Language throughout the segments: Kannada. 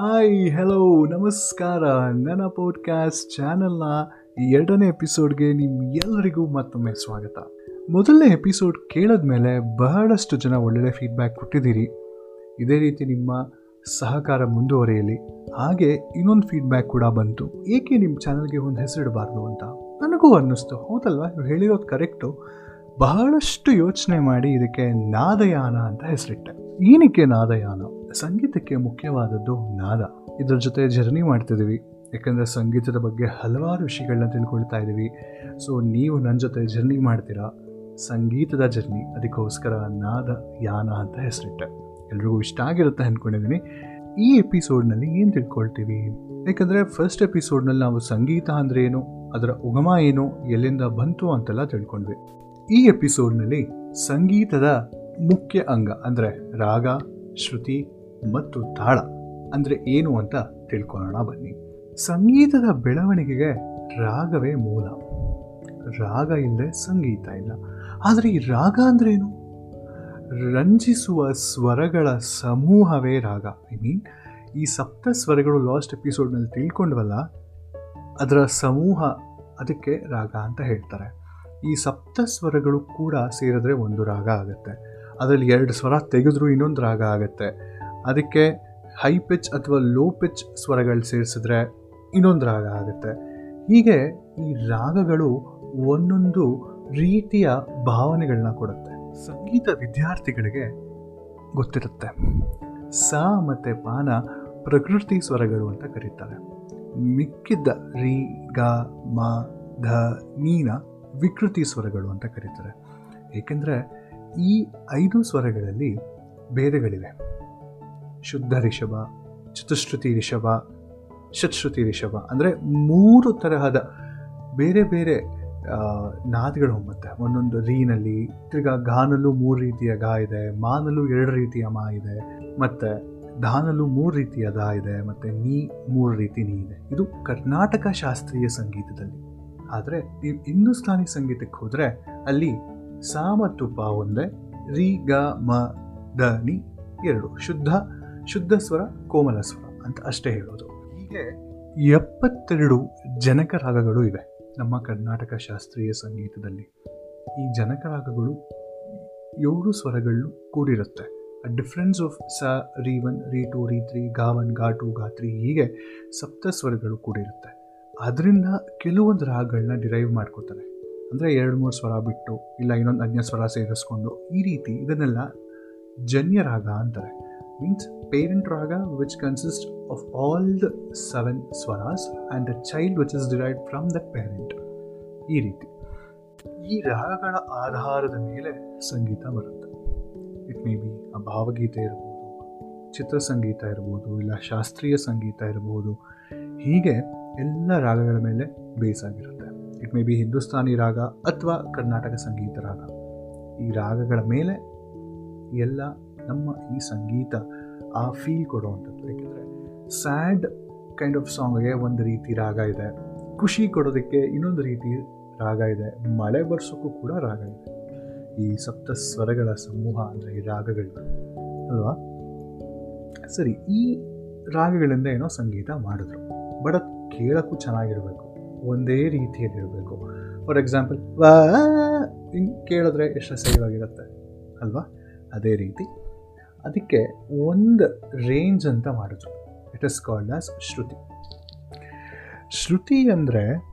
ಹಾಯ್ ಹಲೋ ನಮಸ್ಕಾರ. ನನ್ನ ಪಾಡ್ಕಾಸ್ಟ್ ಚಾನಲ್ನ ಎರಡನೇ ಎಪಿಸೋಡ್ಗೆ ನಿಮ್ಮ ಎಲ್ಲರಿಗೂ ಮತ್ತೊಮ್ಮೆ ಸ್ವಾಗತ. ಮೊದಲನೇ ಎಪಿಸೋಡ್ ಕೇಳಿದ್ಮೇಲೆ ಬಹಳಷ್ಟು ಜನ ಒಳ್ಳೊಳ್ಳೆ ಫೀಡ್ಬ್ಯಾಕ್ ಕೊಟ್ಟಿದ್ದೀರಿ. ಇದೇ ರೀತಿ ನಿಮ್ಮ ಸಹಕಾರ ಮುಂದುವರಿಯಲಿ. ಹಾಗೆ ಇನ್ನೊಂದು ಫೀಡ್ಬ್ಯಾಕ್ ಕೂಡ ಬಂತು. ಏಕೆ ನಿಮ್ಮ ಚಾನಲ್ಗೆ ಒಂದು ಹೆಸರಿಡಬಾರ್ದು ಅಂತ? ನನಗೂ ಅನ್ನಿಸ್ತು. ಹೌದಲ್ವಾ? ನೀವು ಹೇಳಿರೋದು ಕರೆಕ್ಟು ಬಹಳಷ್ಟು ಯೋಚನೆ ಮಾಡಿ ಇದಕ್ಕೆ ನಾದಯಾನ ಅಂತ ಹೆಸರಿಟ್ಟೆ. ಏನಕ್ಕೆ ನಾದಯಾನ? ಸಂಗೀತಕ್ಕೆ ಮುಖ್ಯವಾದದ್ದು ನಾದ. ಇದರ ಜೊತೆ ಜರ್ನಿ ಮಾಡ್ತಿದ್ದೀವಿ ಯಾಕಂದರೆ ಸಂಗೀತದ ಬಗ್ಗೆ ಹಲವಾರು ವಿಷಯಗಳನ್ನ ತಿಳ್ಕೊಳ್ತಾ ಇದ್ದೀವಿ ಸೊ ನೀವು ನನ್ನ ಜೊತೆ ಜರ್ನಿ ಮಾಡ್ತೀರಾ? ಸಂಗೀತದ ಜರ್ನಿ. ಅದಕ್ಕೋಸ್ಕರ ನಾದ, ಯಾನ ಅಂತ ಹೆಸರಿಟ್ಟೆ. ಎಲ್ರಿಗೂ ಇಷ್ಟ ಆಗಿರುತ್ತೆ ಅಂದ್ಕೊಂಡಿದ್ದೀನಿ ಈ ಎಪಿಸೋಡ್ನಲ್ಲಿ ಏನು ತಿಳ್ಕೊಳ್ತೀವಿ? ಯಾಕಂದರೆ ಫಸ್ಟ್ ಎಪಿಸೋಡ್ನಲ್ಲಿ ನಾವು ಸಂಗೀತ ಅಂದರೆ ಏನು? ಅದರ ಉಗಮ ಏನು? ಎಲ್ಲಿಂದ ಬಂತು ಅಂತೆಲ್ಲ ತಿಳ್ಕೊಂಡ್ವಿ. ಈ ಎಪಿಸೋಡ್ನಲ್ಲಿ ಸಂಗೀತದ ಮುಖ್ಯ ಅಂಗ ಅಂದರೆ ರಾಗ, ಶ್ರುತಿ ಮತ್ತು ತಾಳ. ಅಂದರೆ ಏನು ಅಂತ ತಿಳ್ಕೊಳ್ಳೋಣ ಬನ್ನಿ. ಸಂಗೀತದ ಬೆಳವಣಿಗೆಗೆ ರಾಗವೇ ಮೂಲ. ರಾಗ ಇಲ್ಲದೆ ಸಂಗೀತ ಇಲ್ಲ. ಆದರೆ ಈ ರಾಗ ಅಂದ್ರೆ ಏನು ರಂಜಿಸುವ ಸ್ವರಗಳ ಸಮೂಹವೇ ರಾಗ. ಐ ಮೀನ್ ಈ ಸಪ್ತ ಸ್ವರಗಳು ಲಾಸ್ಟ್ ಎಪಿಸೋಡ್ನಲ್ಲಿ ತಿಳ್ಕೊಂಡ್ವಲ್ಲ, ಅದರ ಸಮೂಹ ಅದಕ್ಕೆ ರಾಗ ಅಂತ ಹೇಳ್ತಾರೆ. ಈ ಸಪ್ತ ಸ್ವರಗಳು ಕೂಡ ಸೇರಿದ್ರೆ ಒಂದು ರಾಗ ಆಗುತ್ತೆ. ಅದರಲ್ಲಿ ಎರಡು ಸ್ವರ ತೆಗೆದ್ರೂ ಇನ್ನೊಂದು ರಾಗ ಆಗುತ್ತೆ. ಅದಕ್ಕೆ ಹೈ ಪಿಚ್ ಅಥವಾ ಲೋ ಪಿಚ್ ಸ್ವರಗಳು ಸೇರಿಸಿದ್ರೆ ಇನ್ನೊಂದು ರಾಗ ಆಗುತ್ತೆ. ಹೀಗೆ ಈ ರಾಗಗಳು ಒಂದೊಂದು ರೀತಿಯ ಭಾವನೆಗಳನ್ನ ಕೊಡುತ್ತೆ. ಸಂಗೀತ ವಿದ್ಯಾರ್ಥಿಗಳಿಗೆ ಗೊತ್ತಿರುತ್ತೆ. ಸ ಮತ್ತು ಪಾನ ಪ್ರಕೃತಿ ಸ್ವರಗಳು ಅಂತ ಕರೀತಾರೆ. ಮಿಕ್ಕಿದ್ದ ರಿ, ಗ, ಮ, ಧ ನೀನ ವಿಕೃತಿ ಸ್ವರಗಳು ಅಂತ ಕರೀತಾರೆ. ಏಕೆಂದರೆ ಈ ಐದು ಸ್ವರಗಳಲ್ಲಿ ಭೇದಗಳಿವೆ. ಶುದ್ಧ ರಿಷಭ, ಚತುಶ್ರುತಿ ರಿಷಭ ಶತಶ್ರುತಿ ರಿಷಭ, ಅಂದರೆ ಮೂರು ತರಹದ ಬೇರೆ ಬೇರೆ ನಾದಿಗಳು ಹೊಮ್ಮತ್ತೆ ಒಂದೊಂದು ರೀನಲ್ಲಿ, ತಿರ್ಗಾ ಗಾನಲ್ಲೂ ಮೂರು ರೀತಿಯ ಗಾ ಇದೆ ಮಾನಲ್ಲೂ ಎರಡು ರೀತಿಯ ಮಾ ಇದೆ, ಮತ್ತು ಧಾನಲ್ಲೂ ಮೂರು ರೀತಿಯ ದಾ ಇದೆ, ಮತ್ತು ನೀ ಮೂರು ರೀತಿ ನೀ ಇದೆ. ಇದು ಕರ್ನಾಟಕ ಶಾಸ್ತ್ರೀಯ ಸಂಗೀತದಲ್ಲಿ. ಆದರೆ ನೀವು ಹಿಂದೂಸ್ತಾನಿ ಸಂಗೀತಕ್ಕೆ ಹೋದರೆ, ಅಲ್ಲಿ ಸಾ ಮತ್ತು ಪಾ ಒಂದೇ, ರಿ, ಗ, ಮ, ದ, ನಿ ಎರಡು. ಶುದ್ಧ ಶುದ್ಧ ಸ್ವರ ಕೋಮಲ ಸ್ವರ ಅಂತ ಅಷ್ಟೇ ಹೇಳೋದು. ಹೀಗೆ ಎಪ್ಪತ್ತೆರಡು ಜನಕ ರಾಗಗಳು ಇವೆ ನಮ್ಮ ಕರ್ನಾಟಕ ಶಾಸ್ತ್ರೀಯ ಸಂಗೀತದಲ್ಲಿ. ಈ ಜನಕ ರಾಗಗಳು ಏಳು ಸ್ವರಗಳು ಕೂಡಿರುತ್ತೆ. ಡಿಫ್ರೆನ್ಸ್ ಆಫ್ ಸ ರಿ ಒನ್ ರಿ ಟು ರಿ ತ್ರೀ ಗಾ ಒನ್ ಗಾ ಟು ಗಾ ತ್ರೀ ಹೀಗೆ ಸಪ್ತ ಸ್ವರಗಳು ಕೂಡಿರುತ್ತೆ. ಅದರಿಂದ ಕೆಲವೊಂದು ರಾಗಗಳನ್ನ ಡಿರೈವ್ ಮಾಡ್ಕೋತಾರೆ. ಅಂದರೆ ಎರಡು ಮೂರು ಸ್ವರ ಬಿಟ್ಟು ಇಲ್ಲ ಇನ್ನೊಂದು ಅನ್ಯ ಸ್ವರ ಸೇರಿಸ್ಕೊಂಡು ಈ ರೀತಿ ಇದನ್ನೆಲ್ಲ ಜನ್ಯ ರಾಗ ಅಂತಾರೆ. ಮೀನ್ಸ್ ಪೇರೆಂಟ್ ರಾಗ which consist of all the seven ಸ್ವರಾಸ್ and the child which is derived from the parent ಈ ರೀತಿ. ಈ ರಾಗಗಳ ಆಧಾರದ ಮೇಲೆ ಸಂಗೀತ ಬರುತ್ತೆ. ಇಟ್ ಮೇ ಬಿ ಆ ಭಾವಗೀತೆ ಇರ್ಬೋದು, ಚಿತ್ರಸಂಗೀತ ಇರ್ಬೋದು, ಇಲ್ಲ ಶಾಸ್ತ್ರೀಯ ಸಂಗೀತ ಇರ್ಬೋದು. ಹೀಗೆ ಎಲ್ಲ ರಾಗಗಳ ಮೇಲೆ ಬೇಸ್ ಆಗಿರುತ್ತೆ. ಇಟ್ ಮೇ ಬಿ ಹಿಂದೂಸ್ತಾನಿ ರಾಗ ಅಥವಾ ಕರ್ನಾಟಕ ಸಂಗೀತ ರಾಗ. ಈ ರಾಗಗಳ ಮೇಲೆ ಎಲ್ಲ ನಮ್ಮ ಈ ಸಂಗೀತ ಆ ಫೀಲ್ ಕೊಡುವಂಥದ್ದು. ಏಕೆಂದರೆ ಸ್ಯಾಡ್ ಕೈಂಡ್ ಆಫ್ ಸಾಂಗ್ಗೆ ಒಂದು ರೀತಿ ರಾಗ ಇದೆ. ಖುಷಿ ಕೊಡೋದಕ್ಕೆ ಇನ್ನೊಂದು ರೀತಿ ರಾಗ ಇದೆ. ಮಳೆ ಬರ್ಸೋಕ್ಕೂ ಕೂಡ ರಾಗ ಇದೆ. ಈ ಸಪ್ತ ಸ್ವರಗಳ ಸಮೂಹ ಅಂದರೆ ಈ ರಾಗಗಳು. ಅಲ್ವಾ? ಸರಿ, ಈ ರಾಗಗಳಿಂದ ಏನೋ ಸಂಗೀತ ಮಾಡಿದ್ರು. ಬಟ್ ಅದು ಕೇಳೋಕ್ಕೂ ಚೆನ್ನಾಗಿರಬೇಕು. ಒಂದೇ ರೀತಿಯಲ್ಲಿರಬೇಕು ಫಾರ್ ಎಕ್ಸಾಂಪಲ್ ವಾ ಹಿಂಗೆ ಕೇಳಿದ್ರೆ ಎಷ್ಟು ಅಸಹ್ಯವಾಗಿರುತ್ತೆ ಅಲ್ವಾ? ಅದೇ ರೀತಿ. ಅದಕ್ಕೆ ಒಂದು ರೇಂಜ್ ಅಂತ ಮಾಡಿದ್ರು ಇಟ್ ಇಸ್ ಕಾಲ್ಡ್ ಆಸ್ ಶ್ರುತಿ. ಶ್ರುತಿ ಅಂದರೆ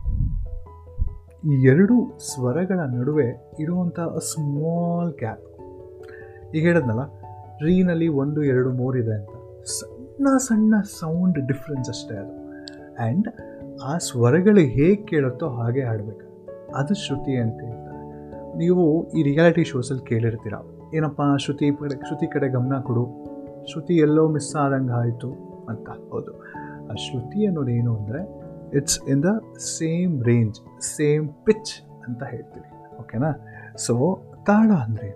ಈ ಎರಡು ಸ್ವರಗಳ ನಡುವೆ ಇರುವಂಥ ಸ್ಮಾಲ್ ಗ್ಯಾಪ್ ಈಗ ಹೇಳಿದ್ನಲ್ಲ ರೀನಲ್ಲಿ ಒಂದು, ಎರಡು, ಮೂರು ಇದೆ ಅಂತ. ಸಣ್ಣ ಸಣ್ಣ ಸೌಂಡ್ ಡಿಫ್ರೆನ್ಸ್ ಅಷ್ಟೇ ಅದು. ಆ್ಯಂಡ್ ಆ ಸ್ವರಗಳು ಹೇಗೆ ಕೇಳುತ್ತೋ ಹಾಗೆ ಹಾಡಬೇಕು. ಅದು ಶ್ರುತಿ ಅಂತ ಹೇಳ್ತಾರೆ. ನೀವು ಈ ರಿಯಾಲಿಟಿ ಶೋಸಲ್ಲಿ ಕೇಳಿರ್ತೀರ. ಏನಪ್ಪ ಶ್ರುತಿ ಕಡೆ ಶ್ರುತಿ ಕಡೆ ಗಮನ ಕೊಡು. ಶ್ರುತಿ ಎಲ್ಲೋ ಮಿಸ್ ಆದಂಗೆ ಆಯಿತು ಅಂತ. ಹೌದು. ಆ ಶ್ರುತಿ ಏನು ಅಂದರೆ it's in the same range same pitch ಅಂತ ಹೇಳ್ತೀವಿ. ಓಕೆನಾ ಸೊ ತಾಳ ಅಂದರೆ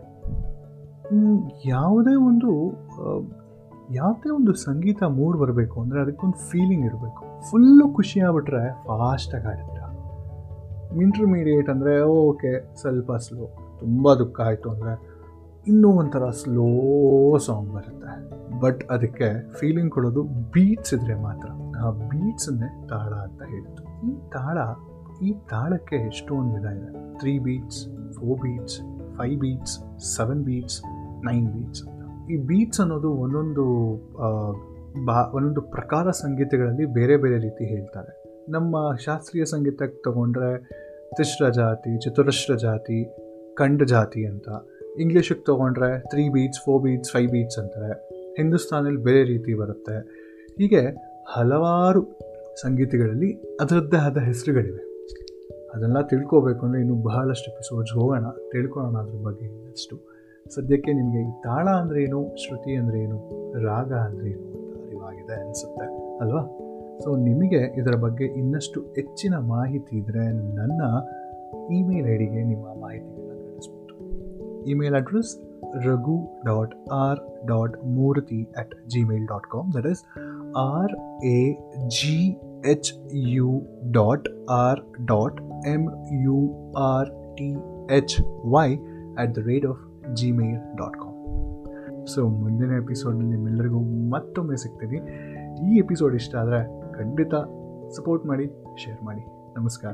ಯಾವುದೇ ಒಂದು ಯಾವುದೇ ಒಂದು ಸಂಗೀತ ಮೂಡ್ ಬರಬೇಕು ಅಂದರೆ ಅದಕ್ಕೊಂದು ಫೀಲಿಂಗ್ ಇರಬೇಕು. ಫುಲ್ಲು ಖುಷಿ ಆಗ್ಬಿಟ್ರೆ ಫಾಸ್ಟಾಗಿ ಆಡಿದ್ರೆ ಇಂಟರ್ಮೀಡಿಯೇಟ್ ಅಂದರೆ ಓಕೆ ಸ್ವಲ್ಪ ಸ್ಲೋ ತುಂಬ ದುಃಖ ಆಯಿತು ಅಂದರೆ ಇನ್ನೂ ಒಂಥರ ಸ್ಲೋ ಸಾಂಗ್ ಬರುತ್ತೆ. ಬಟ್ ಅದಕ್ಕೆ ಫೀಲಿಂಗ್ ಕೊಡೋದು ಬೀಟ್ಸ್ ಇದ್ರೆ ಮಾತ್ರ. ಆ ಬೀಟ್ಸನ್ನೇ ತಾಳ ಅಂತ ಹೇಳ್ತು ಈ ತಾಳ, ಈ ತಾಳಕ್ಕೆ ಎಷ್ಟೊಂದು ವಿಧ ಇದೆ. Three beats four beats five beats seven beats nine beats ಈ ಬೀಟ್ಸ್ ಅನ್ನೋದು ಒಂದೊಂದು ಬಾ, ಒಂದೊಂದು ಪ್ರಕಾರ ಸಂಗೀತಗಳಲ್ಲಿ ಬೇರೆ ಬೇರೆ ರೀತಿ ಹೇಳ್ತಾರೆ. ನಮ್ಮ ಶಾಸ್ತ್ರೀಯ ಸಂಗೀತಕ್ಕೆ ತಗೊಂಡ್ರೆ ತಿಶ್ರ ಜಾತಿ ಚತುರಶ್ರ ಜಾತಿ, ಖಂಡ ಜಾತಿ ಅಂತ. ಇಂಗ್ಲೀಷಿಗೆ ತೊಗೊಂಡ್ರೆ three beats four beats five beats ಅಂತಾರೆ. ಹಿಂದೂಸ್ತಾನಲ್ಲಿ ಬೇರೆ ರೀತಿ ಬರುತ್ತೆ. ಹೀಗೆ ಹಲವಾರು ಸಂಗೀತಗಳಲ್ಲಿ ಅದರದ್ದೇ ಆದ ಹೆಸರುಗಳಿವೆ. ಅದೆಲ್ಲ ತಿಳ್ಕೋಬೇಕು ಅಂದರೆ ಇನ್ನೂ ಬಹಳಷ್ಟು ಎಪಿಸೋಡ್ಸ್ ಹೋಗೋಣ. ತಿಳ್ಕೊಳ್ಳೋಣ ಅದ್ರ ಬಗ್ಗೆ ಇನ್ನಷ್ಟು. ಸದ್ಯಕ್ಕೆ ನಿಮಗೆ ಈ ತಾಳ ಅಂದರೆ ಏನು, ಶ್ರುತಿ ಅಂದರೆ ಏನು, ರಾಗ ಅಂದರೆ ಏನು ಅಂತ ಅರಿವಾಗಿದೆ ಅನಿಸುತ್ತೆ, ಅಲ್ವಾ? ಸೊ ನಿಮಗೆ ಇದರ ಬಗ್ಗೆ ಇನ್ನಷ್ಟು ಹೆಚ್ಚಿನ ಮಾಹಿತಿ ಇದ್ದರೆ ನನ್ನ ಇಮೇಲ್ ಐಡಿಗೆ ಡಿಗೆ ನಿಮ್ಮ ಮಾಹಿತಿ Gmail dot com that is R A G H U dot R dot M U R T H Y at the rate of Gmail dot com so ಮುಂದಿನ ಎಪಿಸೋಡ್ನಲ್ಲಿ ನಿಮ್ಮೆಲ್ಲರಿಗೂ ಮತ್ತೊಮ್ಮೆ ಸಿಗ್ತೀನಿ. ಈ ಎಪಿಸೋಡ್ ಇಷ್ಟ ಆದರೆ ಖಂಡಿತ ಸಪೋರ್ಟ್ ಮಾಡಿ ಶೇರ್ ಮಾಡಿ. ನಮಸ್ಕಾರ.